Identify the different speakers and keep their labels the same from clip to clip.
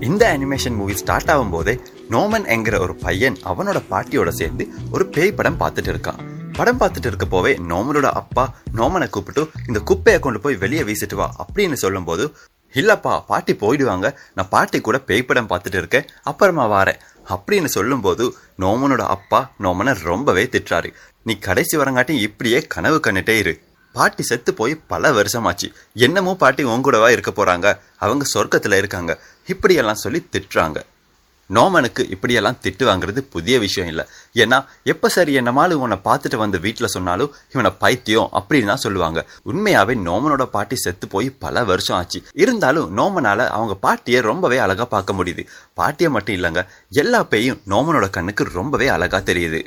Speaker 1: இந்த animation movie start ஆகும் போதே நோமன் என்கிற ஒரு பையன் அவனோட பாட்டியோட சேர்ந்து ஒரு பேய் படம் பார்த்துட்டு இருக்கான். படம் பார்த்துட்டு இருக்க போவே நோமனோட அப்பா நோமனை கூப்பிட்டு இந்த குப்பையை கொண்டு போய் வெளியே வீசிட்டு வா அப்படின்னு சொல்லும்போது இல்லப்பா பாட்டி போயிடுவாங்க. நான் பாட்டி கூட பேய் படம் பார்த்துட்டு இருக்கேன். அப்புறமா வாரேன். அப்படின்னு சொல்லும்போது நோமனோட அப்பா நோமனை ரொம்பவே திட்டுறாரு. நீ கடைசி வரங்காட்டி இப்படியே கனவு கண்டுட்டே இரு. பாட்டி செத்து போய் பல வருஷமாச்சு. என்னமோ பாட்டி உன் கூடவா இருக்க போறாங்க. அவங்க சொர்க்கத்துல இருக்காங்க. இப்படியெல்லாம் சொல்லி திட்டுறாங்க. நோமனுக்கு இப்படியெல்லாம் திட்டு வாங்குறது புதிய விஷயம் இல்லை. ஏன்னா எப்ப சரி என்னமாலும் இவனை பார்த்துட்டு வந்து வீட்டில் சொன்னாலும் இவனை பைத்தியம் அப்படின்னு தான் சொல்லுவாங்க. உண்மையாவே நோமனோட பாட்டி செத்து போய் பல வருஷம் ஆச்சு. இருந்தாலும் நோமனால அவங்க பாட்டியை ரொம்பவே அழகா பார்க்க முடியுது. பாட்டியை மட்டும் இல்லைங்க எல்லா பேயும் நோமனோட கண்ணுக்கு ரொம்பவே அழகா தெரியுது.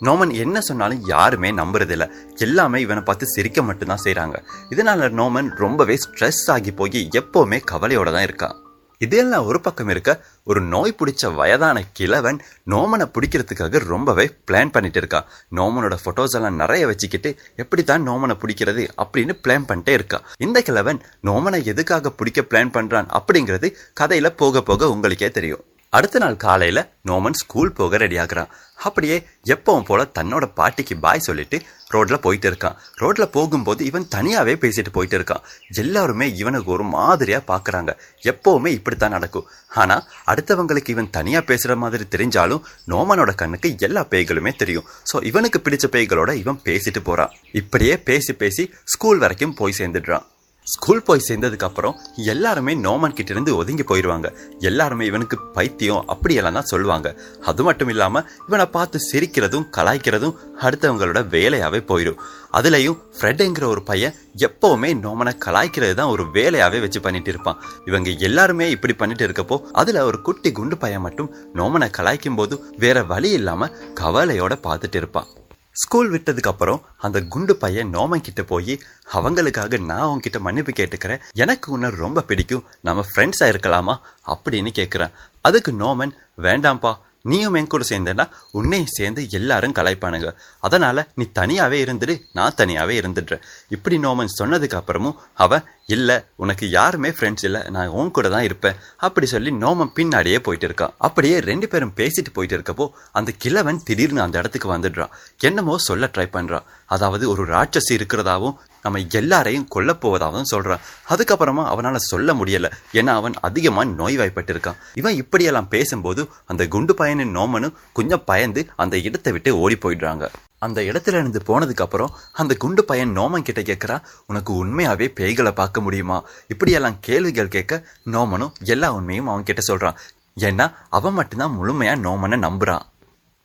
Speaker 1: நோமன் என்ன சொன்னாலும் யாருமே நம்புறதில்ல. எல்லாமே இவனை பார்த்து சிரிக்க மட்டும்தான் செய்கிறாங்க இதனால நோமன் ரொம்பவே ஸ்ட்ரெஸ் ஆகி போய் எப்போவுமே கவலையோட தான் இருக்கான் இதெல்லாம் ஒரு பக்கம் இருக்க ஒரு நோய் பிடிச்ச வயதான கிழவன் நோமனை பிடிக்கிறதுக்காக ரொம்பவே பிளான் பண்ணிட்டு இருக்கான் நோமனோட ஃபோட்டோஸ் எல்லாம் நிறைய வச்சுக்கிட்டு எப்படித்தான் நோமனை பிடிக்கிறது அப்படின்னு பிளான் பண்ணிட்டே இருக்கான் இந்த கிழவன் நோமனை எதுக்காக பிடிக்க பிளான் பண்ணுறான் அப்படிங்கிறது கதையில் போக போக உங்களுக்கே தெரியும். அடுத்த நாள் காலையில் நோமன் ஸ்கூல் போக ரெடி ஆகுறான். அப்படியே எப்பவும் போல தன்னோட பாட்டிக்கு பாய் சொல்லிட்டு ரோட்ல போயிட்டு இருக்கான். ரோட்ல போகும்போது இவன் தனியாவே பேசிட்டு போயிட்டு இருக்கான். எல்லாருமே இவனுக்கு ஒரு மாதிரியா பாக்குறாங்க. எப்பவுமே இப்படித்தான் நடக்கும். ஆனா அடுத்தவங்களுக்கு இவன் தனியா பேசுற மாதிரி தெரிஞ்சாலும் நோமனோட கண்ணுக்கு எல்லா பேய்களுமே தெரியும். சோ இவனுக்கு பிடிச்ச பேய்களோட இவன் பேசிட்டு போறான். இப்படியே பேசி பேசி ஸ்கூல் வரைக்கும் போய் சேர்ந்துடுறான். ஸ்கூல் போய் சேர்ந்ததுக்கு அப்புறம் எல்லாருமே நோமன் கிட்ட இருந்து ஒதுங்கி போயிடுவாங்க எல்லாருமே இவனுக்கு பைத்தியம் அப்படியெல்லாம் தான் சொல்லுவாங்க. அது மட்டும் இல்லாம இவனை பார்த்து சிரிக்கிறதும் கலாய்க்கிறதும் அடுத்தவங்களோட வேலையாவே போயிடும் அதுலயும் ஃப்ரெட்ங்கிற ஒரு பையன் எப்பவுமே நோமனை கலாய்க்கிறது தான் ஒரு வேலையாவே வச்சு பண்ணிட்டு இருப்பான். இவங்க எல்லாருமே இப்படி பண்ணிட்டு இருக்கப்போ அதுல ஒரு குட்டி குண்டு பையன் மட்டும் நோமனை கலாய்க்கும் போது வேற வழி இல்லாம கவலையோட பார்த்துட்டு இருப்பான். ஸ்கூல் விட்டதுக்கப்புறம் அந்த குண்டு பையன் நோமன் கிட்ட போய் அவங்களுக்காக நான் உன்கிட்ட மன்னிப்பு கேட்டுக்கிறேன். எனக்கு உன்னை ரொம்ப பிடிக்கும். நம்ம ஃப்ரெண்ட்ஸாக இருக்கலாமா? அப்படின்னு கேட்குறேன் அதுக்கு நோமன் வேண்டாம்ப்பா. நீயும் என் கூட சேர்ந்தேன்னா உன்னையும் சேர்ந்து எல்லாரும் கலாய்ப்பானுங்க. அதனால நீ தனியாகவே இருந்துடு நான் தனியாகவே இருந்துடுறேன். இப்படி நோமன் சொன்னதுக்கு அப்புறமும் அவன் இல்லை உனக்கு யாருமே ஃப்ரெண்ட்ஸ் இல்லை நான் உன் கூட தான் இருப்பேன். அப்படி சொல்லி நோமன் பின்னாடியே போயிட்டு இருக்கான் அப்படியே ரெண்டு பேரும் பேசிட்டு போயிட்டு இருக்கப்போ அந்த கிழவன் திடீர்னு அந்த இடத்துக்கு வந்துடுறான். என்னமோ சொல்ல ட்ரை பண்ணுறான் அதாவது ஒரு ராட்சசி இருக்கிறதாவும் நம்ம எல்லாரையும் கொல்ல போவதாகவும் சொல்றான். அதுக்கப்புறமா அவனால சொல்ல முடியல. ஏன்னா அவன் அதிகமா நோய்வாய்ப்பட்டிருக்கான். இவன் இப்படியெல்லாம் பேசும்போது அந்த குண்டு பையனின் நோமனும் கொஞ்சம் பயந்து அந்த இடத்தை விட்டு ஓடி போயிடுறாங்க. அந்த இடத்துல இருந்து போனதுக்கு அப்புறம் அந்த குண்டு பையன் நோமன் கிட்ட கேட்கறா உனக்கு உண்மையாவே பேய்களை பார்க்க முடியுமா? இப்படியெல்லாம் கேள்விகள் கேட்க நோமனும் எல்லா உண்மையும் அவன் கிட்ட சொல்றான். ஏன்னா அவன் மட்டும்தான் முழுமையா நோமனை நம்புறான்.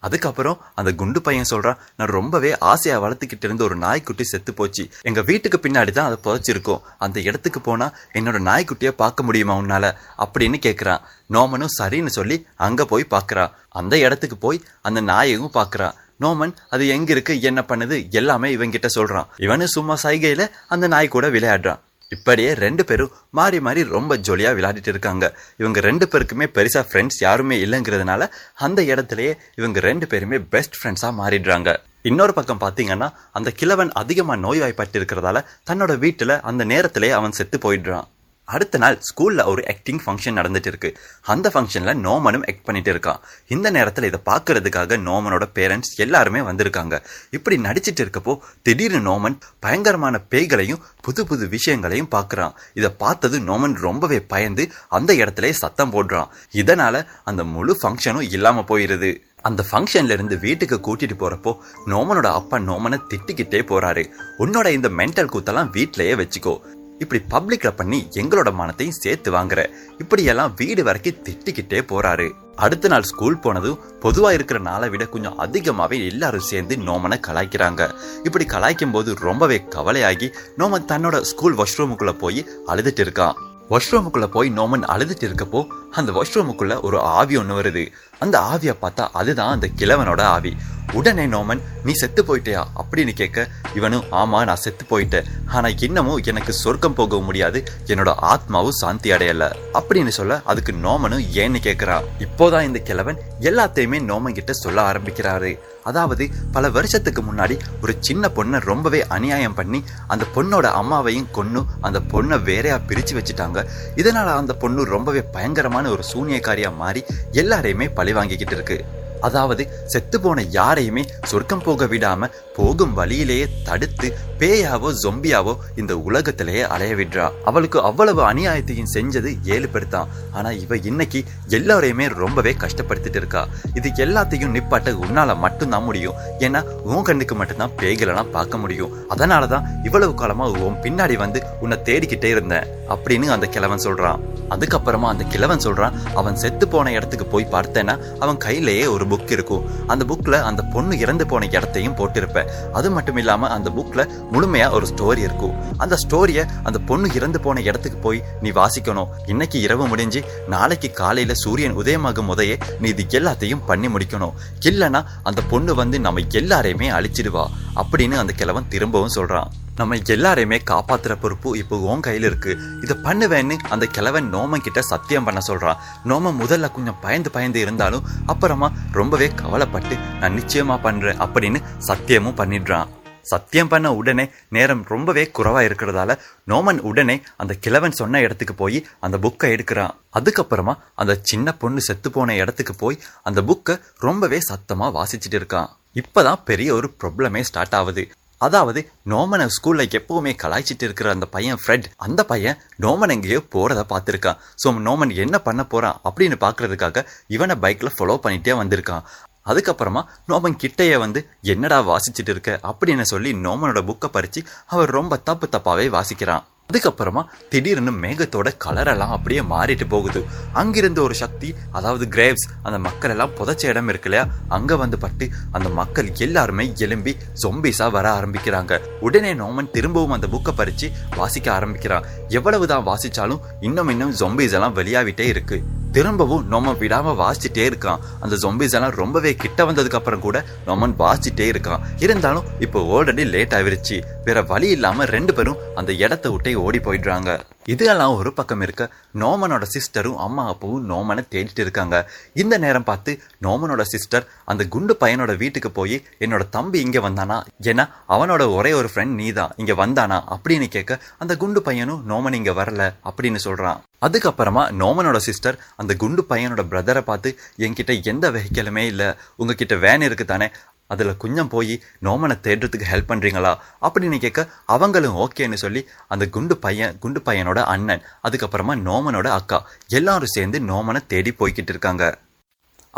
Speaker 1: அதுக்கப்புறம் அந்த குண்டு பையன் சொல்றான் நான் ரொம்பவே ஆசையா வளர்த்துக்கிட்டு இருந்த ஒரு நாய்க்குட்டி செத்து போச்சு. எங்க வீட்டுக்கு பின்னாடி தான் அதை புதைச்சிருக்கோம். அந்த இடத்துக்கு போனா என்னோட நாய்க்குட்டிய பார்க்க முடியுமா உன்னால? அப்படின்னு கேக்குறான். நோமனும் சரின்னு சொல்லி அங்க போய் பாக்குறான். அந்த இடத்துக்கு போய் அந்த நாயையும் பாக்குறான். நோமன் அது எங்க இருக்கு? என்ன பண்ணுது? எல்லாமே இவங்கிட்ட சொல்றான். இவனு சும்மா சைகையில அந்த நாய் கூட விளையாடுறான். இப்படியே ரெண்டு பேரும் மாறி மாறி ரொம்ப ஜோலியாக விளையாடிட்டு இருக்காங்க. இவங்க ரெண்டு பேருக்குமே பெருசாக ஃப்ரெண்ட்ஸ் யாருமே இல்லைங்கிறதுனால அந்த இடத்துலையே இவங்க ரெண்டு பேருமே பெஸ்ட் ஃப்ரெண்ட்ஸாக மாறிடுறாங்க. இன்னொரு பக்கம் பார்த்தீங்கன்னா அந்த கிழவன் அதிகமாக நோய்வாய்ப்பட்டு இருக்கிறதால தன்னோட வீட்டில் அந்த நேரத்திலே அவன் செத்து போயிடுறான். அடுத்த நாள் ஸ்கூல்ல ஒரு ஆக்டிங் ஃபங்க்ஷன் நடந்துட்டு இருக்கு அந்த ஃபங்க்ஷன்ல நோமனும் ஆக்ட் பண்ணிட்டு இருக்கான் இந்த நேரத்துல இதை பாக்குறதுக்காக நோமனோட பேரண்ட்ஸ் எல்லாருமே வந்திருக்காங்க. இப்படி நடிச்சிட்டு இருக்கப்போ திடீர்னு நோமன் பயங்கரமான பேய்களையும் புது புது விஷயங்களையும் பார்க்கறான் இதை பார்த்தது நோமன் ரொம்பவே பயந்து அந்த இடத்துல சத்தம் போடுறான். இதனால அந்த முழு ஃபங்க்ஷனும் இல்லாம போயிருது. அந்த ஃபங்க்ஷன்ல இருந்து வீட்டுக்கு கூட்டிட்டு போறப்போ நோமனோட அப்பா நோமனை திட்டிக்கிட்டே போறாரு. உன்னோட இந்த மென்டல் கூத்தெல்லாம் வீட்லயே வச்சுக்கோ. இப்படி பப்ளிக்ல பண்ணி எங்களோட மனத்தையும் சேர்த்து வாங்குற. இப்படியெல்லாம் வீடு வரைக்கும் திட்டிக்கிட்டே போறாரு. அடுத்த நாள் ஸ்கூல் போனதும் பொதுவா இருக்கிற நாளை விட கொஞ்சம் அதிகமாவே எல்லாரும் சேர்ந்து நோமனை கலாய்க்கிறாங்க. இப்படி கலாய்க்கும் போது ரொம்பவே கவலையாகி நோமன் தன்னோட ஸ்கூல் வாஷ்ரூமுக்குள்ள போய் அழுதுட்டு இருக்கான். வாஷ்ரூமுக்குள்ள போய் நோமன் அழுதுட்டு இருக்கப்போ அந்த வாஷ்ரூமுக்குள்ளே ஒரு ஆவி ஒன்று வருது. அந்த ஆவியை பார்த்தா அதுதான் அந்த கிழவனோட ஆவி. உடனே நோமன் நீ செத்து போயிட்டியா? அப்படின்னு கேட்க இவனும் ஆமாம் நான் செத்து போயிட்டேன். ஆனால் இன்னமும் எனக்கு சொர்க்கம் போக முடியாது. என்னோட ஆத்மாவும் சாந்தி அடையலை. அப்படின்னு சொல்ல அதுக்கு நோமனும் ஏன்னு கேட்குறான் இப்போதான் இந்த கிழவன் எல்லாத்தையுமே நோமன் கிட்ட சொல்ல ஆரம்பிக்கிறாரு. அதாவது பல வருஷத்துக்கு முன்னாடி ஒரு சின்ன பொண்ணை ரொம்பவே அநியாயம் பண்ணி அந்த பொண்ணோட அம்மாவையும் கொன்னு அந்த பொண்ணை வேறையா பிரிச்சு வச்சுட்டாங்க. இதனால அந்த பொண்ணு ரொம்பவே பயங்கரமான ஒரு சூன்யக்காரியா மாறி எல்லாரையுமே பழி வாங்கிக்கிட்டு இருக்கு. அதாவது செத்து போன யாரையுமே சொர்க்கம் போக விடாம போகும் வழியிலேயே தடுத்து பேயாவோ ஜொம்பியாவோ இந்த உலகத்திலேயே அலைய விடுறா. அவளுக்கு அவ்வளவு அநியாயத்தையும் செஞ்சது ஏழு பேர் தான். ஆனா இவ இன்னைக்கு எல்லாரையுமே ரொம்பவே கஷ்டப்படுத்திட்டு இருக்கா. இது எல்லாத்தையும் நிப்பாட்ட உன்னால மட்டும்தான் முடியும். ஏன்னா உன் கண்ணுக்கு மட்டும்தான் பேய்களெல்லாம் பார்க்க முடியும். அதனாலதான் இவ்வளவு காலமா உன் பின்னாடி வந்து உன்னை தேடிக்கிட்டே இருந்தேன். அப்படின்னு அந்த கிழவன் சொல்றான். அதுக்கப்புறமா அந்த கிழவன் சொல்றான் அவன் செத்து போன இடத்துக்கு போய் பார்த்தேன்னா அவன் கையிலேயே ஒரு புக் இருக்கும். அந்த புக்ல அந்த பொண்ணு இறந்து போன இடத்தையும் போட்டிருப்பேன். அது மட்டும் இல்லாம அந்த புக்ல முழுமையா ஒரு ஸ்டோரி இருக்கும். அந்த ஸ்டோரிய அந்த பொண்ணு இறந்து போன இடத்துக்கு போய் நீ வாசிக்கணும். இன்னைக்கு இரவு முடிஞ்சு நாளைக்கு காலையில சூரியன் உதயமாகும் முதையே நீ இது எல்லாத்தையும் பண்ணி முடிக்கணும். இல்லைன்னா அந்த பொண்ணு வந்து நம்ம எல்லாரையுமே அழிச்சிடுவா. அப்படின்னு அந்த கிழவன் திரும்பவும் சொல்றான். நம்ம எல்லாரையுமே காப்பாத்துற பொறுப்பு இப்போ உன் கையில இருக்கு. இதை பண்ணுவேன்னு அந்த கிழவன் நோமன் கிட்ட சத்தியம் பண்ண சொல்றான். நோமன் முதல்ல கொஞ்சம் பயந்து பயந்து இருந்தாலும் அப்புறமா ரொம்பவே கவலைப்பட்டு நான் நிச்சயமா பண்றேன் அப்படின்னு சத்தியமும் பண்ணிடுறான். சத்தியம் பண்ண உடனே நேரம் ரொம்பவே குறைவா இருக்கிறதால நோமன் உடனே அந்த கிழவன் சொன்ன இடத்துக்கு போய் அந்த புக்கை எடுக்கிறான். அதுக்கப்புறமா அந்த சின்ன பொண்ணு செத்து போன இடத்துக்கு போய் அந்த புக்கை ரொம்பவே சத்தமா வாசிச்சுட்டு இருக்கான். இப்பதான் பெரிய ஒரு ப்ராப்ளமே ஸ்டார்ட் ஆகுது. அதாவது நோமனை ஸ்கூல்ல எப்பவுமே கலாய்ச்சிட்டு இருக்கிற அந்த பையன் ஃப்ரெட் அந்த பையன் நோமன் எங்கேயோ போறத பார்த்துருக்கான். ஸோ நோமன் என்ன பண்ண போறான் அப்படின்னு பாக்குறதுக்காக இவனை பைக்ல ஃபாலோ பண்ணிட்டே வந்திருக்கான். அதுக்கப்புறமா நோமன் கிட்டையே வந்து என்னடா வாசிச்சுட்டு இருக்க? அப்படின்னு சொல்லி நோமனோட புக்கை பறித்து அவர் ரொம்ப தப்பு தப்பாகவே வாசிக்கிறான். அதுக்கப்புறமா திடீர்னு மேகத்தோட கலர் எல்லாம் அப்படியே மாறிட்டு போகுது. அங்கிருந்த ஒரு சக்தி அதாவது கிரேவ்ஸ் அந்த மக்கள் எல்லாம் புதைச்ச இடம் இருக்கு இல்லையா? அங்க வந்து பட்டு அந்த மக்கள் எல்லாருமே எலும்பி ஜொம்பிஸா வர ஆரம்பிக்கிறாங்க. உடனே நோமன் திரும்பவும் அந்த புக்கை பறிச்சு வாசிக்க ஆரம்பிக்கிறான். எவ்வளவுதான் வாசிச்சாலும் இன்னும் இன்னும் ஜொம்பிஸ் எல்லாம் வெளியாவிட்டே இருக்கு. திரும்பவும் நோமன் விடாம வாசிச்சுட்டே இருக்கான். அந்த ஜொம்பிஸ் எல்லாம் ரொம்பவே கிட்ட வந்ததுக்கு அப்புறம் கூட நோமன் வாசிச்சுட்டே இருக்கான். இருந்தாலும் இப்போ ஆல்ரெடி லேட் ஆயிருச்சு. வேற வழி இல்லாம ரெண்டு பேரும் அந்த இடத்த விட்டே ஓடி போயிடுறாங்க. இதெல்லாம் ஒரு பக்கம் இருக்க நோமனோட சிஸ்டரும் அம்மா அப்பாவும் நோமனை தேடிட்டு இருக்காங்க. இந்த நேரம் பார்த்து நோமனோட சிஸ்டர் அந்த குண்டு பையனோட வீட்டுக்கு போய் என்னோட தம்பி இங்க வந்தானா? ஏன்னா அவனோட ஒரே ஒரு ஃப்ரெண்ட் நீதான். இங்க வந்தானா? அப்படின்னு கேட்க அந்த குண்டு பையனும் நோமன் இங்க வரல அப்படின்னு சொல்றான். அதுக்கப்புறமா நோமனோட சிஸ்டர் அந்த குண்டு பையனோட பிரதரை பார்த்து என்கிட்ட எந்த வெஹிக்கலுமே இல்லை. உங்ககிட்ட வேன் இருக்கு தானே. அதில் கொஞ்சம் போய் நோமனை தேடுறதுக்கு ஹெல்ப் பண்ணுறீங்களா அப்படின்னு கேட்க அவங்களும் ஓகேன்னு சொல்லி அந்த குண்டு பையன் குண்டு பையனோட அண்ணன் அதுக்கப்புறமா நோமனோட அக்கா எல்லாரும் சேர்ந்து நோமனை தேடி போய்கிட்டு இருக்காங்க.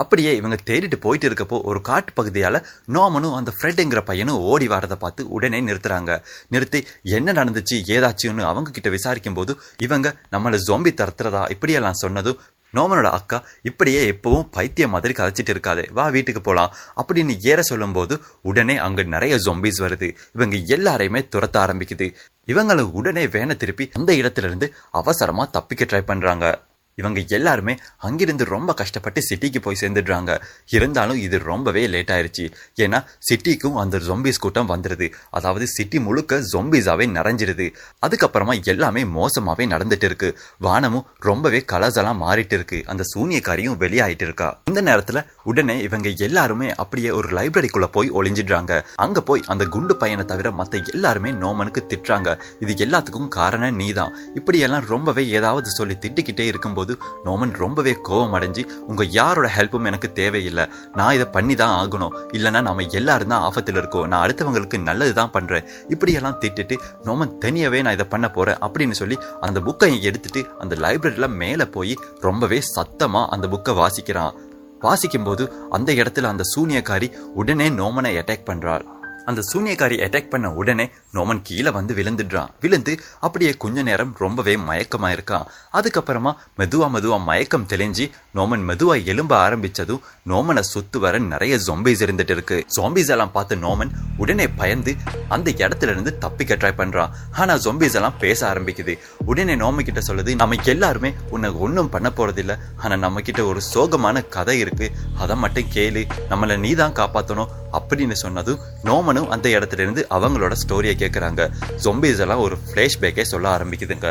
Speaker 1: அப்படியே இவங்க தேடிட்டு போயிட்டு இருக்கப்போ ஒரு காட்டு பகுதியால் நோமனும் அந்த ஃப்ரெட்டுங்கிற பையனும் ஓடி வரதை பார்த்து உடனே நிறுத்துறாங்க. நிறுத்தி என்ன நடந்துச்சு? ஏதாச்சுன்னு அவங்க கிட்ட விசாரிக்கும் போது இவங்க நம்மளை ஜோம்பி தரத்துறதா? இப்படியெல்லாம் சொன்னதும் நோமனோட அக்கா இப்படியே எப்பவும் பைத்தியம் மாதிரி கதைச்சிட்டு இருக்காதே வா வீட்டுக்கு போகலாம் அப்படின்னு ஏற சொல்லும்போது உடனே அங்க நிறைய ஜொம்பிஸ் வருது. இவங்க எல்லாரையுமே துரத்த ஆரம்பிக்குது. இவங்களை உடனே வேனை திருப்பி அந்த இடத்துல இருந்து அவசரமா தப்பிக்க ட்ரை பண்றாங்க. இவங்க எல்லாருமே அங்கிருந்து ரொம்ப கஷ்டப்பட்டு சிட்டிக்கு போய் சேர்ந்துடுறாங்க. இருந்தாலும் இது ரொம்பவே லேட் ஆயிடுச்சு ஏன்னா சிட்டிக்கும் அந்த ஜொம்பிஸ் கூட்டம் வந்துடுது அதாவது சிட்டி முழுக்க ஜொம்பிஸாவே நிறைஞ்சிருது. அதுக்கப்புறமா எல்லாமே மோசமாவே நடந்துட்டு இருக்கு. வானமும் ரொம்பவே கலர்ஸெல்லாம் மாறிட்டு இருக்கு. அந்த சூனியக்காரியும் வெளியாயிட்டு இருக்கா. இந்த நேரத்துல உடனே இவங்க எல்லாருமே அப்படியே ஒரு லைப்ரரிக்குள்ள போய் ஒளிஞ்சிடுறாங்க. அங்க போய் அந்த குண்டு பையனை தவிர மத்த எல்லாருமே நோமனுக்கு திட்டுறாங்க. இது எல்லாத்துக்கும் காரணம் நீதான். இப்படியெல்லாம் ரொம்பவே ஏதாவது சொல்லி திட்டிக்கிட்டே இருக்கும்போது நோமன் ரொம்பவே கோவம் அடைஞ்சு யாரோட ஹெல்ப்பும் எனக்கு தேவையில்லை. நான் இதை பண்ணி தான் ஆகணும். இல்லைன்னா நம்ம எல்லாரும் தான் ஆபத்தில் இருக்கோம். நான் அடுத்தவங்களுக்கு நல்லது தான் பண்ணுறேன் இப்படியெல்லாம் திட்டுட்டு நோமன் தனியாகவே நான் இதை பண்ண போகிறேன் அப்படின்னு சொல்லி அந்த புக்கை எடுத்துட்டு அந்த லைப்ரரியில் மேலே போய் ரொம்பவே சத்தமாக அந்த புக்கை வாசிக்கிறான். வாசிக்கும்போது அந்த இடத்துல அந்த சூனியக்காரி உடனே நோமனை அட்டாக் பண்ணுறாள் அந்த சூனியக்காரி அட்டாக் பண்ண உடனே நோமன் கீழே வந்து விழுந்துடுறான். விழுந்து அப்படியே கொஞ்ச நேரம் ரொம்பவே மயக்கமா இருக்கான் அதுக்கப்புறமா மெதுவா மெதுவா மயக்கம் தெளிஞ்சு நோமன் மெதுவா எலும்ப ஆரம்பிச்சதும் நோமனை சுத்து வர நிறைய ஜொம்பிஸ் இருந்துட்டு இருக்கு. ஜொம்பிஸ் எல்லாம் பார்த்து நோமன் உடனே பயந்து அந்த இடத்துல இருந்து தப்பிக்க ட்ரை பண்றான் ஆனா ஜொம்பிஸ் எல்லாம் பேச ஆரம்பிக்குது. உடனே நோம கிட்ட சொல்லுது நம்ம எல்லாருமே உன்னை ஒன்றும் பண்ண போறதில்ல. ஆனா நம்ம கிட்ட ஒரு சோகமான கதை இருக்கு. அதை மட்டும் கேளு. நம்மளை நீ தான் காப்பாத்தணும். அப்படின்னு சொன்னதும் நோமன் நோமனும் அந்த இடத்துல இருந்து அவங்களோட ஸ்டோரியை கேட்குறாங்க ஜொம்பிஸ் எல்லாம் ஒரு ஃப்ளேஷ்பேக்கே சொல்ல ஆரம்பிக்குதுங்க.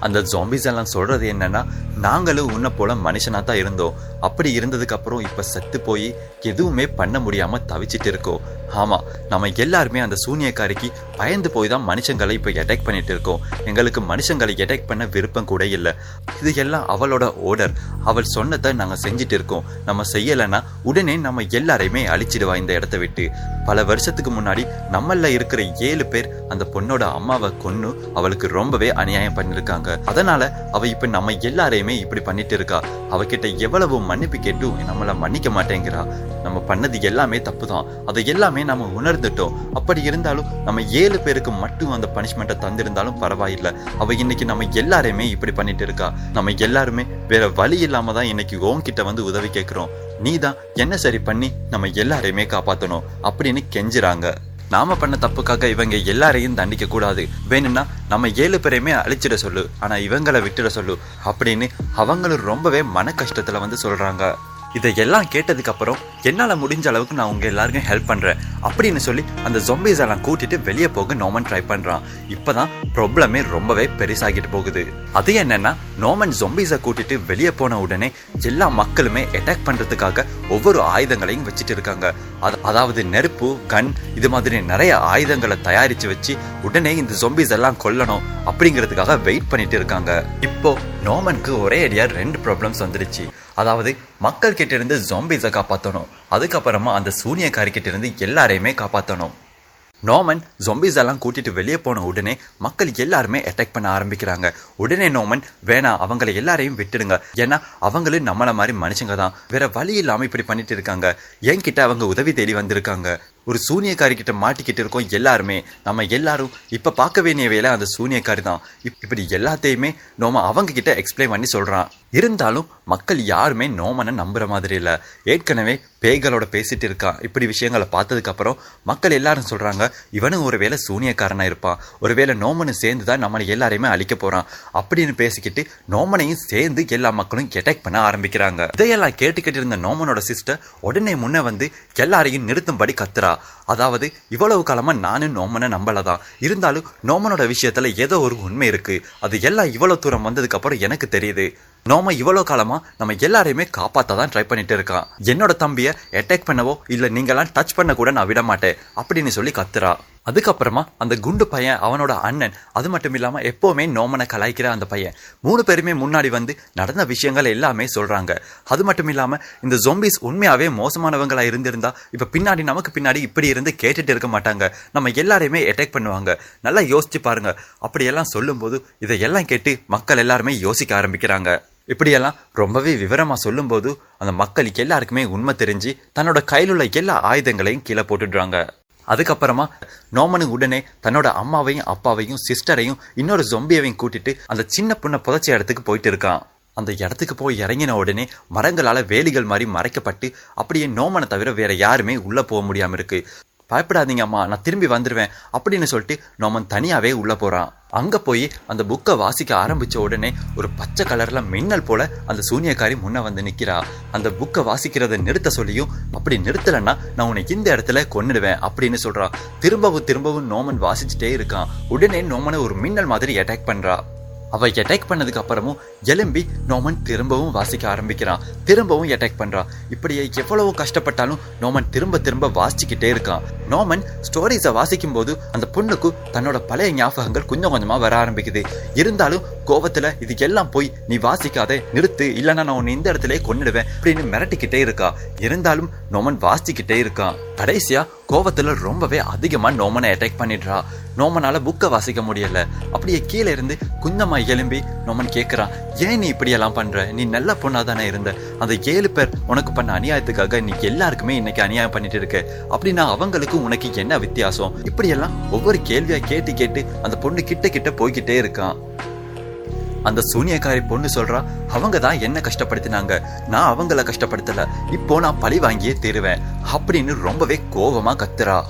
Speaker 1: அந்த ஜாம்பிஸ் எல்லாம் சொல்றது என்னன்னா நாங்களும் உன்னை போல மனுஷனா தான் இருந்தோம். அப்படி இருந்ததுக்கு அப்புறம் இப்ப செத்து போய் எதுவுமே பண்ண முடியாம தவிச்சிட்டு இருக்கோம் ஆமா நம்ம எல்லாருமே அந்த சூனியக்காரிக்கு பயந்து போய் தான் மனுஷங்களை இப்ப அட்டாக் பண்ணிட்டு இருக்கோம். எங்களுக்கு மனுஷங்களை அட்டாக் பண்ண விருப்பம் கூட இல்லை. இது எல்லாம் அவளோட ஓர்டர் அவள் சொன்னதை நாங்க செஞ்சுட்டு இருக்கோம். நம்ம செய்யலைன்னா உடனே நம்ம எல்லாரையுமே அழிச்சிடுவா இந்த இடத்த விட்டு. பல வருஷத்துக்கு முன்னாடி நம்மள இருக்கிற ஏழு பேர் அந்த பொண்ணோட அம்மாவை கொன்னு அவளுக்கு ரொம்பவே அநியாயம் பண்ணிருக்காங்க அதனால அவ இப்ப நம்ம எல்லாரையுமே இப்படி பண்ணிட்டு இருக்கா. அவகிட்ட எவ்வளவு மன்னிப்பு கேட்டும் நம்மள மன்னிக்க மாட்டேங்கிறா. நம்ம பண்ணது எல்லாமே தப்பு தான் அதை எல்லாமே நம்ம உணர்ந்துட்டோம். அப்படி இருந்தாலும் நம்ம ஏழு பேருக்கு மட்டும் அந்த பனிஷ்மெண்ட்டை தந்திருந்தாலும் பரவாயில்லை. அவ இன்னைக்கு நம்ம எல்லாரையுமே இப்படி பண்ணிட்டு இருக்கா. நம்ம எல்லாருமே வேற வழி இல்லாம தான் இன்னைக்கு ஓங்கிட்ட வந்து உதவி கேட்கிறோம். நீ தான் என்ன சரி பண்ணி நம்ம எல்லாரையுமே காப்பாத்தணும் அப்படின்னு கெஞ்சுறாங்க. நாம பண்ண தப்புக்காக இவங்க எல்லாரையும் தண்டிக்க கூடாது. வேணும்னா நம்ம ஏழு பேரையுமே அழிச்சிட சொல்லு. ஆனா இவங்களை விட்டுட சொல்லு. அப்படின்னு அவங்களும் ரொம்பவே மன கஷ்டத்துல வந்து சொல்றாங்க. இதையெல்லாம் கேட்டதுக்கு அப்புறம் என்னால் முடிஞ்ச அளவுக்கு நான் உங்கள் எல்லாருக்கும் ஹெல்ப் பண்ணுறேன் அப்படின்னு சொல்லி அந்த ஜொம்பிஸ் எல்லாம் கூட்டிட்டு வெளியே போக நோமன் ட்ரை பண்ணுறான் இப்போ தான் ப்ராப்ளமே ரொம்பவே பெருசாகிட்டு போகுது. அது என்னன்னா நோமன் ஜொம்பிஸை கூட்டிட்டு வெளியே போன உடனே எல்லா மக்களுமே அட்டாக் பண்ணுறதுக்காக ஒவ்வொரு ஆயுதங்களையும் வச்சுட்டு இருக்காங்க. அதாவது நெருப்பு கன் இது மாதிரி நிறைய ஆயுதங்களை தயாரிச்சு வச்சு உடனே இந்த ஜொம்பிஸ் எல்லாம் கொல்லணும் அப்படிங்கிறதுக்காக வெயிட் பண்ணிட்டு இருக்காங்க. இப்போ நோமனுக்கு ஒரே ஏரியா ரெண்டு ப்ராப்ளம்ஸ் வந்துடுச்சு. அதாவது மக்கள் கிட்ட இருந்து ஜாம்பிஸை காப்பாற்றணும் அதுக்கப்புறமா அந்த சூனியக்காரி கிட்ட இருந்து எல்லாரையுமே காப்பாற்றணும் நோமன் ஜொம்பிஸ் எல்லாம் கூட்டிட்டு வெளியே போன உடனே மக்கள் எல்லாருமே அட்டாக் பண்ண ஆரம்பிக்கிறாங்க. உடனே நோமன் வேணாம் அவங்களை எல்லாரையும் விட்டுடுங்க. ஏன்னா அவங்களும் நம்மள மாதிரி மனுஷங்க தான் வேற வழி இல்லாம இப்படி பண்ணிட்டு இருக்காங்க. என்கிட்ட அவங்க உதவி தேடி வந்திருக்காங்க. ஒரு சூனியக்காரி கிட்ட மாட்டிக்கிட்டு இருக்கோம் எல்லாருமே. நம்ம எல்லாரும் இப்போ பார்க்க வேண்டிய வேலை அந்த சூனியக்காரி தான். இப்படி எல்லாத்தையுமே நோம அவங்க கிட்ட எக்ஸ்பிளைன் பண்ணி சொல்கிறான் இருந்தாலும் மக்கள் யாருமே நோமனை நம்புற மாதிரி இல்லை. ஏற்கனவே பேய்களோட பேசிட்டு இருக்கான் இப்படி விஷயங்களை பார்த்ததுக்கப்புறம் மக்கள் எல்லாரும் சொல்கிறாங்க இவனும் ஒரு வேளை சூனியக்காரனாக இருப்பான் ஒருவேளை நோமனு சேர்ந்து தான் நம்மளை எல்லாரையுமே அழிக்க போகிறான் அப்படின்னு பேசிக்கிட்டு நோமனையும் சேர்ந்து எல்லா மக்களும் அட்டாக் பண்ண ஆரம்பிக்கிறாங்க. இதையெல்லாம் கேட்டுக்கிட்டு இருந்த நோமனோட சிஸ்டர் உடனே முன்ன வந்து எல்லாரையும் நிறுத்தும்படி கத்துறா. அதாவது இவ்வளவு காலமா நானும் நோமனை நம்பலதான் இருந்தாலும் நோமனோட விஷயத்துல ஏதோ ஒரு உண்மை இருக்கு. அது எல்லாம் இவ்வளவு தூரம் வந்ததுக்கப்புறம் எனக்கு தெரியுது. நோம இவ்வளவு காலமா நம்ம எல்லாரையுமே காப்பாற்ற தான் ட்ரை பண்ணிட்டு இருக்கான் என்னோட தம்பியை அட்டாக் பண்ணவோ இல்லை நீங்களாம் டச் பண்ண கூட நான் விட மாட்டேன் அப்படின்னு சொல்லி கத்துறா. அதுக்கப்புறமா அந்த குண்டு பையன் அவனோட அண்ணன் அது மட்டும் இல்லாம எப்பவுமே நோமனை கலாய்க்கிற அந்த பையன். மூணு பேருமே முன்னாடி வந்து நடந்த விஷயங்கள் எல்லாமே சொல்றாங்க. அது மட்டும் இல்லாம இந்த ஜொம்பிஸ் உண்மையாவே மோசமானவங்களா இருந்திருந்தா இப்ப பின்னாடி நமக்கு பின்னாடி இப்படி இருந்து கேட்டுட்டு இருக்க மாட்டாங்க. நம்ம எல்லாரையுமே அட்டாக் பண்ணுவாங்க. நல்லா யோசிச்சு பாருங்க. அப்படியெல்லாம் சொல்லும்போது இதையெல்லாம் கேட்டு மக்கள் எல்லாருமே யோசிக்க ஆரம்பிக்கிறாங்க. இப்படியெல்லாம் ரொம்பவே விவரமா சொல்லும்போது அந்த மக்களுக்கு எல்லாருக்குமே உண்மை தெரிஞ்சு தன்னோட கையில் உள்ள எல்லா ஆயுதங்களையும் கீழே போட்டுடுறாங்க. அதுக்கப்புறமா நோமனு உடனே தன்னோட அம்மாவையும் அப்பாவையும் சிஸ்டரையும் இன்னொரு ஜொம்பியவையும் கூட்டிட்டு அந்த சின்ன பொண்ணை புதைச்ச இடத்துக்கு போயிட்டு இருக்கான். அந்த இடத்துக்கு போய் இறங்கின உடனே மரங்களால வேலிகள் மாதிரி மறைக்கப்பட்டு அப்படியே நோமனை தவிர வேற யாருமே உள்ள போக முடியாம இருக்கு. பயப்படாதீங்க அம்மா. நான் திரும்பி வந்துடுவேன் அப்படின்னு சொல்லிட்டு நோமன் தனியாவே உள்ள போறான். அங்க போய் அந்த புக்கை வாசிக்க ஆரம்பிச்ச உடனே ஒரு பச்சை கலர்ல மின்னல் போல அந்த சூனியக்காரி முன்ன வந்து நிக்கிறா. அந்த புக்கை வாசிக்கிறத நிறுத்த சொல்லியும் அப்படி நிறுத்தலைன்னா நான் உன்னை இந்த இடத்துல கொன்னுடுவேன் அப்படின்னு சொல்றா. திரும்பவும் திரும்பவும் நோமன் வாசிச்சுட்டே இருக்கான். உடனே நோமனை ஒரு மின்னல் மாதிரி அட்டாக் பண்றா. அவள் அட்டாக் பண்ணதுக்கு அப்புறமும் எலும்பி நோமன் திரும்பவும் வாசிக்க ஆரம்பிக்கிறான். திரும்பவும் அட்டாக் பண்றான். இப்படியே எவ்வளவு கஷ்டப்பட்டாலும் நோமன் திரும்ப திரும்ப வாசிச்சுக்கிட்டே இருக்கான். நோமன் ஸ்டோரிஸை வாசிக்கும் போது அந்த பொண்ணுக்கு தன்னோட பழைய ஞாபகங்கள் கொஞ்சம் கொஞ்சமா வர ஆரம்பிக்குது. இருந்தாலும் கோவத்துல இது எல்லாம் போய் நீ வாசிக்காத நிறுத்து இல்லைன்னா நான் உன்னை இந்த இடத்துல கொன்னுடுவேன் அப்படின்னு மிரட்டிக்கிட்டே இருக்கா. இருந்தாலும் நோமன் வாசிச்சுக்கிட்டே இருக்கான். கடைசியா கோவத்துல ரொம்பவே அதிகமா நோமனை அட்டாக் பண்ணிடுறா. நோமனால புக்கை வாசிக்க முடியல. அப்படியே கீழே இருந்து குந்தமா எலும்பி நோமன் கேக்குறான் ஏன் நீ இப்படி எல்லாம் பண்ற? நீ நல்ல பொண்ணா தானே இருந்த. அந்த ஏழு பேர் உனக்கு பண்ண அநியாயத்துக்காக நீ எல்லாருக்குமே இன்னைக்கு அநியாயம் பண்ணிட்டு இருக்க. அப்படின்னா அவங்களுக்கும் உனக்கு என்ன வித்தியாசம்? இப்படி எல்லாம் ஒவ்வொரு கேள்வியா கேட்டு கேட்டு அந்த பொண்ணு கிட்ட கிட்ட போய்கிட்டே இருக்கான். அந்த சூனியக்காரி பொண்ணு சொல்றா அவங்க தான் என்ன கஷ்டப்படுத்தினாங்க. நான் அவங்கள கஷ்டப்படுத்தல. இப்போ நான் பழி வாங்கியே தீருவேன். அப்படின்னு ரொம்பவே கோபமா கத்துறா.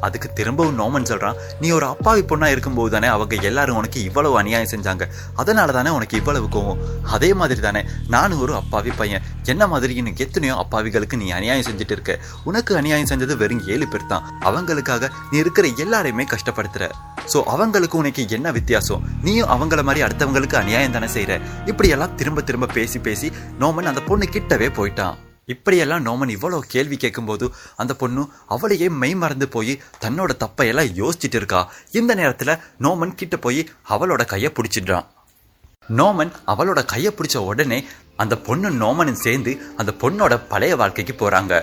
Speaker 1: அதுக்கு திரும்பவும் நோமன் சொல்றான் நீ ஒரு அப்பாவி பொண்ணா இருக்கும்போது தானே அவங்க எல்லாரும் உனக்கு இவ்வளவு அநியாயம் செஞ்சாங்க. அதனால தானே உனக்கு இவ்வளவு கோவம். அதே மாதிரி தானே நானும் ஒரு அப்பாவி பையன். என்ன மாதிரி இன்னும் எத்தனையோ அப்பாவிகளுக்கு நீ அநியாயம் செஞ்சுட்டு இருக்க? உனக்கு அநியாயம் செஞ்சது வெறும் ஏழு பேர் தான். அவங்களுக்காக நீ இருக்கிற எல்லாரையுமே கஷ்டப்படுத்துற. சோ அவங்களுக்கு உனக்கு என்ன வித்தியாசம்? நீயும் அவங்கள மாதிரி அடுத்தவங்களுக்கு அநியாயம் தானே செய்யற இப்படியெல்லாம் திரும்ப திரும்ப பேசி பேசி நோமன் அந்த பொண்ணு கிட்டவே போயிட்டான். இப்படியெல்லாம் நோமன் இவ்வளோ கேள்வி கேட்கும்போது அந்த பொண்ணு அவளையே மெய் மறந்து போய் தன்னோட தப்பையெல்லாம் யோசிச்சுட்டு இருக்கா. இந்த நேரத்தில் நோமன் கிட்ட போய் அவளோட கையை பிடிச்சிடுறான். நோமன் அவளோட கையை பிடிச்ச உடனே அந்த பொண்ணு நோமனும் சேர்ந்து அந்த பொண்ணோட பழைய வாழ்க்கைக்கு போகிறாங்க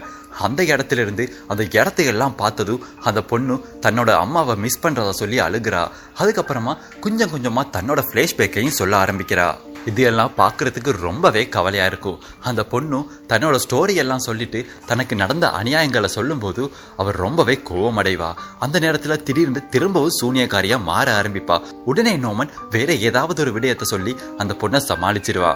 Speaker 1: அந்த இடத்துல இருந்து அந்த இடத்தையெல்லாம் பார்த்ததும் அந்த பொண்ணு தன்னோட அம்மாவை மிஸ் பண்ணுறத சொல்லி அழுகிறா. அதுக்கப்புறமா கொஞ்சம் கொஞ்சமாக தன்னோட ஃபிளாஷ்பேக்கையும் சொல்ல ஆரம்பிக்கிறா. இதையெல்லாம் பார்க்குறதுக்கு பார்க்கறதுக்கு ரொம்பவே கவலையாக இருக்கும் அந்த பொண்ணு தன்னோட ஸ்டோரி எல்லாம் சொல்லிட்டு தனக்கு நடந்த அநியாயங்களை சொல்லும்போது அவர் ரொம்பவே கோவமடைவா. அந்த நேரத்தில் திடீர்னு திரும்பவும் சூனியக்காரியாக மாற ஆரம்பிப்பா. உடனே நோமன் வேற ஏதாவது ஒரு விடயத்தை சொல்லி அந்த பொண்ணை சமாளிச்சிருவா.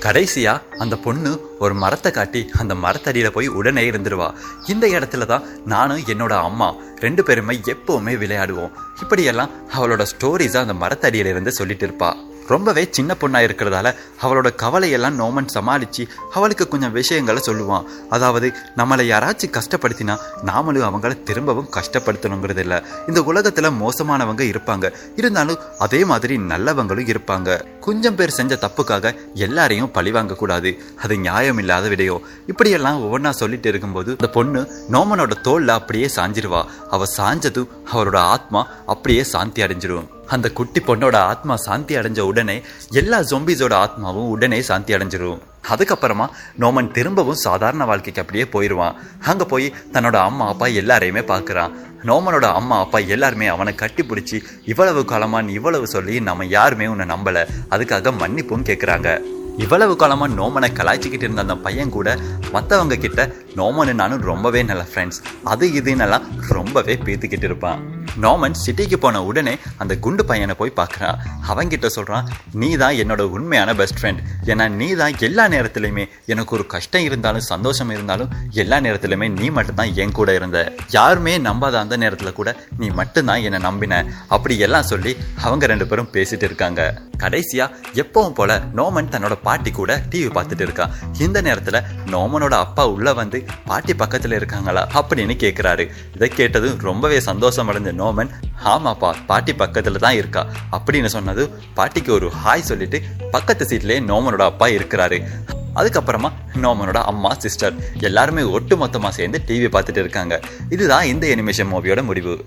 Speaker 1: கடைசியா அந்த பொண்ணு ஒரு மரத்தை காட்டி அந்த மரத்தடியில போய் உடனே இருந்துருவா. இந்த இடத்துல தான் நானும் என்னோட அம்மா ரெண்டு பேருமே எப்பவுமே விளையாடுவோம். இப்படியெல்லாம் அவளோட ஸ்டோரிஸை அந்த மரத்தடியில இருந்து சொல்லிட்டு இருப்பா. ரொம்பவே சின்ன பொண்ணாக இருக்கிறதால அவளோட கவலையெல்லாம் நோமன் சமாளித்து அவளுக்கு கொஞ்சம் விஷயங்களை சொல்லுவான். அதாவது நம்மளை யாராச்சும் கஷ்டப்படுத்தினா நாமளும் அவங்கள திரும்பவும் கஷ்டப்படுத்தணுங்கிறது இல்லை இந்த உலகத்தில் மோசமானவங்க இருப்பாங்க. இருந்தாலும் அதே மாதிரி நல்லவங்களும் இருப்பாங்க. கொஞ்சம் பேர் செஞ்ச தப்புக்காக எல்லாரையும் பழி வாங்கக்கூடாது. அது நியாயம் இல்லாத விடையோ. இப்படியெல்லாம் ஒவ்வொன்றா சொல்லிட்டு இருக்கும்போது அந்த பொண்ணு நோமனோட தோல்ல அப்படியே சாஞ்சிருவா. அவ சாஞ்சதும் அவரோட ஆத்மா அப்படியே சாந்தி அடைஞ்சிடும் அந்த குட்டி பொண்ணோட ஆத்மா சாந்தி அடைஞ்ச உடனே எல்லா ஜொம்பிஸோட ஆத்மாவும் உடனே சாந்தி அடைஞ்சிரும். அதுக்கப்புறமா நோமன் திரும்பவும் சாதாரண வாழ்க்கைக்கு அப்படியே போயிடுவான் அங்கே போய் தன்னோட அம்மா அப்பா எல்லாரையுமே பார்க்குறான். நோமனோட அம்மா அப்பா எல்லாருமே அவனை கட்டி பிடிச்சி இவ்வளவு காலமான்னு இவ்வளவு சொல்லி நம்ம யாருமே உன்னை நம்பலை. அதுக்காக மன்னிப்பும் கேட்குறாங்க இவ்வளவு காலமாக நோமனை கலாய்ச்சிக்கிட்டு இருந்த அந்த பையன் கூட மற்றவங்க கிட்ட நோமனு நானும் ரொம்பவே நல்ல ஃப்ரெண்ட்ஸ் அது இதுன்னெல்லாம் ரொம்பவே பேத்துக்கிட்டு இருப்பான். நோமன் சிட்டிக்கு போன உடனே அந்த குண்டு பையனை போய் பார்க்குறான் அவங்கிட்ட சொல்கிறான் நீ தான் என்னோட உண்மையான பெஸ்ட் ஃப்ரெண்ட் ஏன்னா நீ தான் எல்லா நேரத்துலையுமே எனக்கு ஒரு கஷ்டம் இருந்தாலும் சந்தோஷம் இருந்தாலும் எல்லா நேரத்துலையுமே நீ மட்டும்தான் என் கூட இருந்த. யாருமே நம்பாத அந்த நேரத்தில் கூட நீ மட்டும்தான் என்னை நம்பின. அப்படி எல்லாம் சொல்லி அவங்க ரெண்டு பேரும் பேசிட்டு இருக்காங்க. கடைசியா எப்பவும் போல நோமன் தன்னோட பாட்டி கூட டிவி பார்த்துட்டு இருக்கான். இந்த நேரத்துல நோமனோட அப்பா உள்ள வந்து பாட்டி பக்கத்துல இருக்காங்களா? அப்படின்னு கேக்குறாரு. இதை கேட்டதும் ரொம்பவே சந்தோஷம் அடைஞ்ச நோமன் ஆமாப்பா பாட்டி பக்கத்துல தான் இருக்கா. அப்படின்னு சொன்னது பாட்டிக்கு ஒரு ஹாய் சொல்லிட்டு பக்கத்து சீட்லயே நோமனோட அப்பா இருக்கிறாரு. அதுக்கப்புறமா நோமனோட அம்மா சிஸ்டர் எல்லாருமே ஒட்டு மொத்தமா சேர்ந்து டிவி பார்த்துட்டு இருக்காங்க. இதுதான் இந்த அனிமேஷன் மூவியோட முடிவு.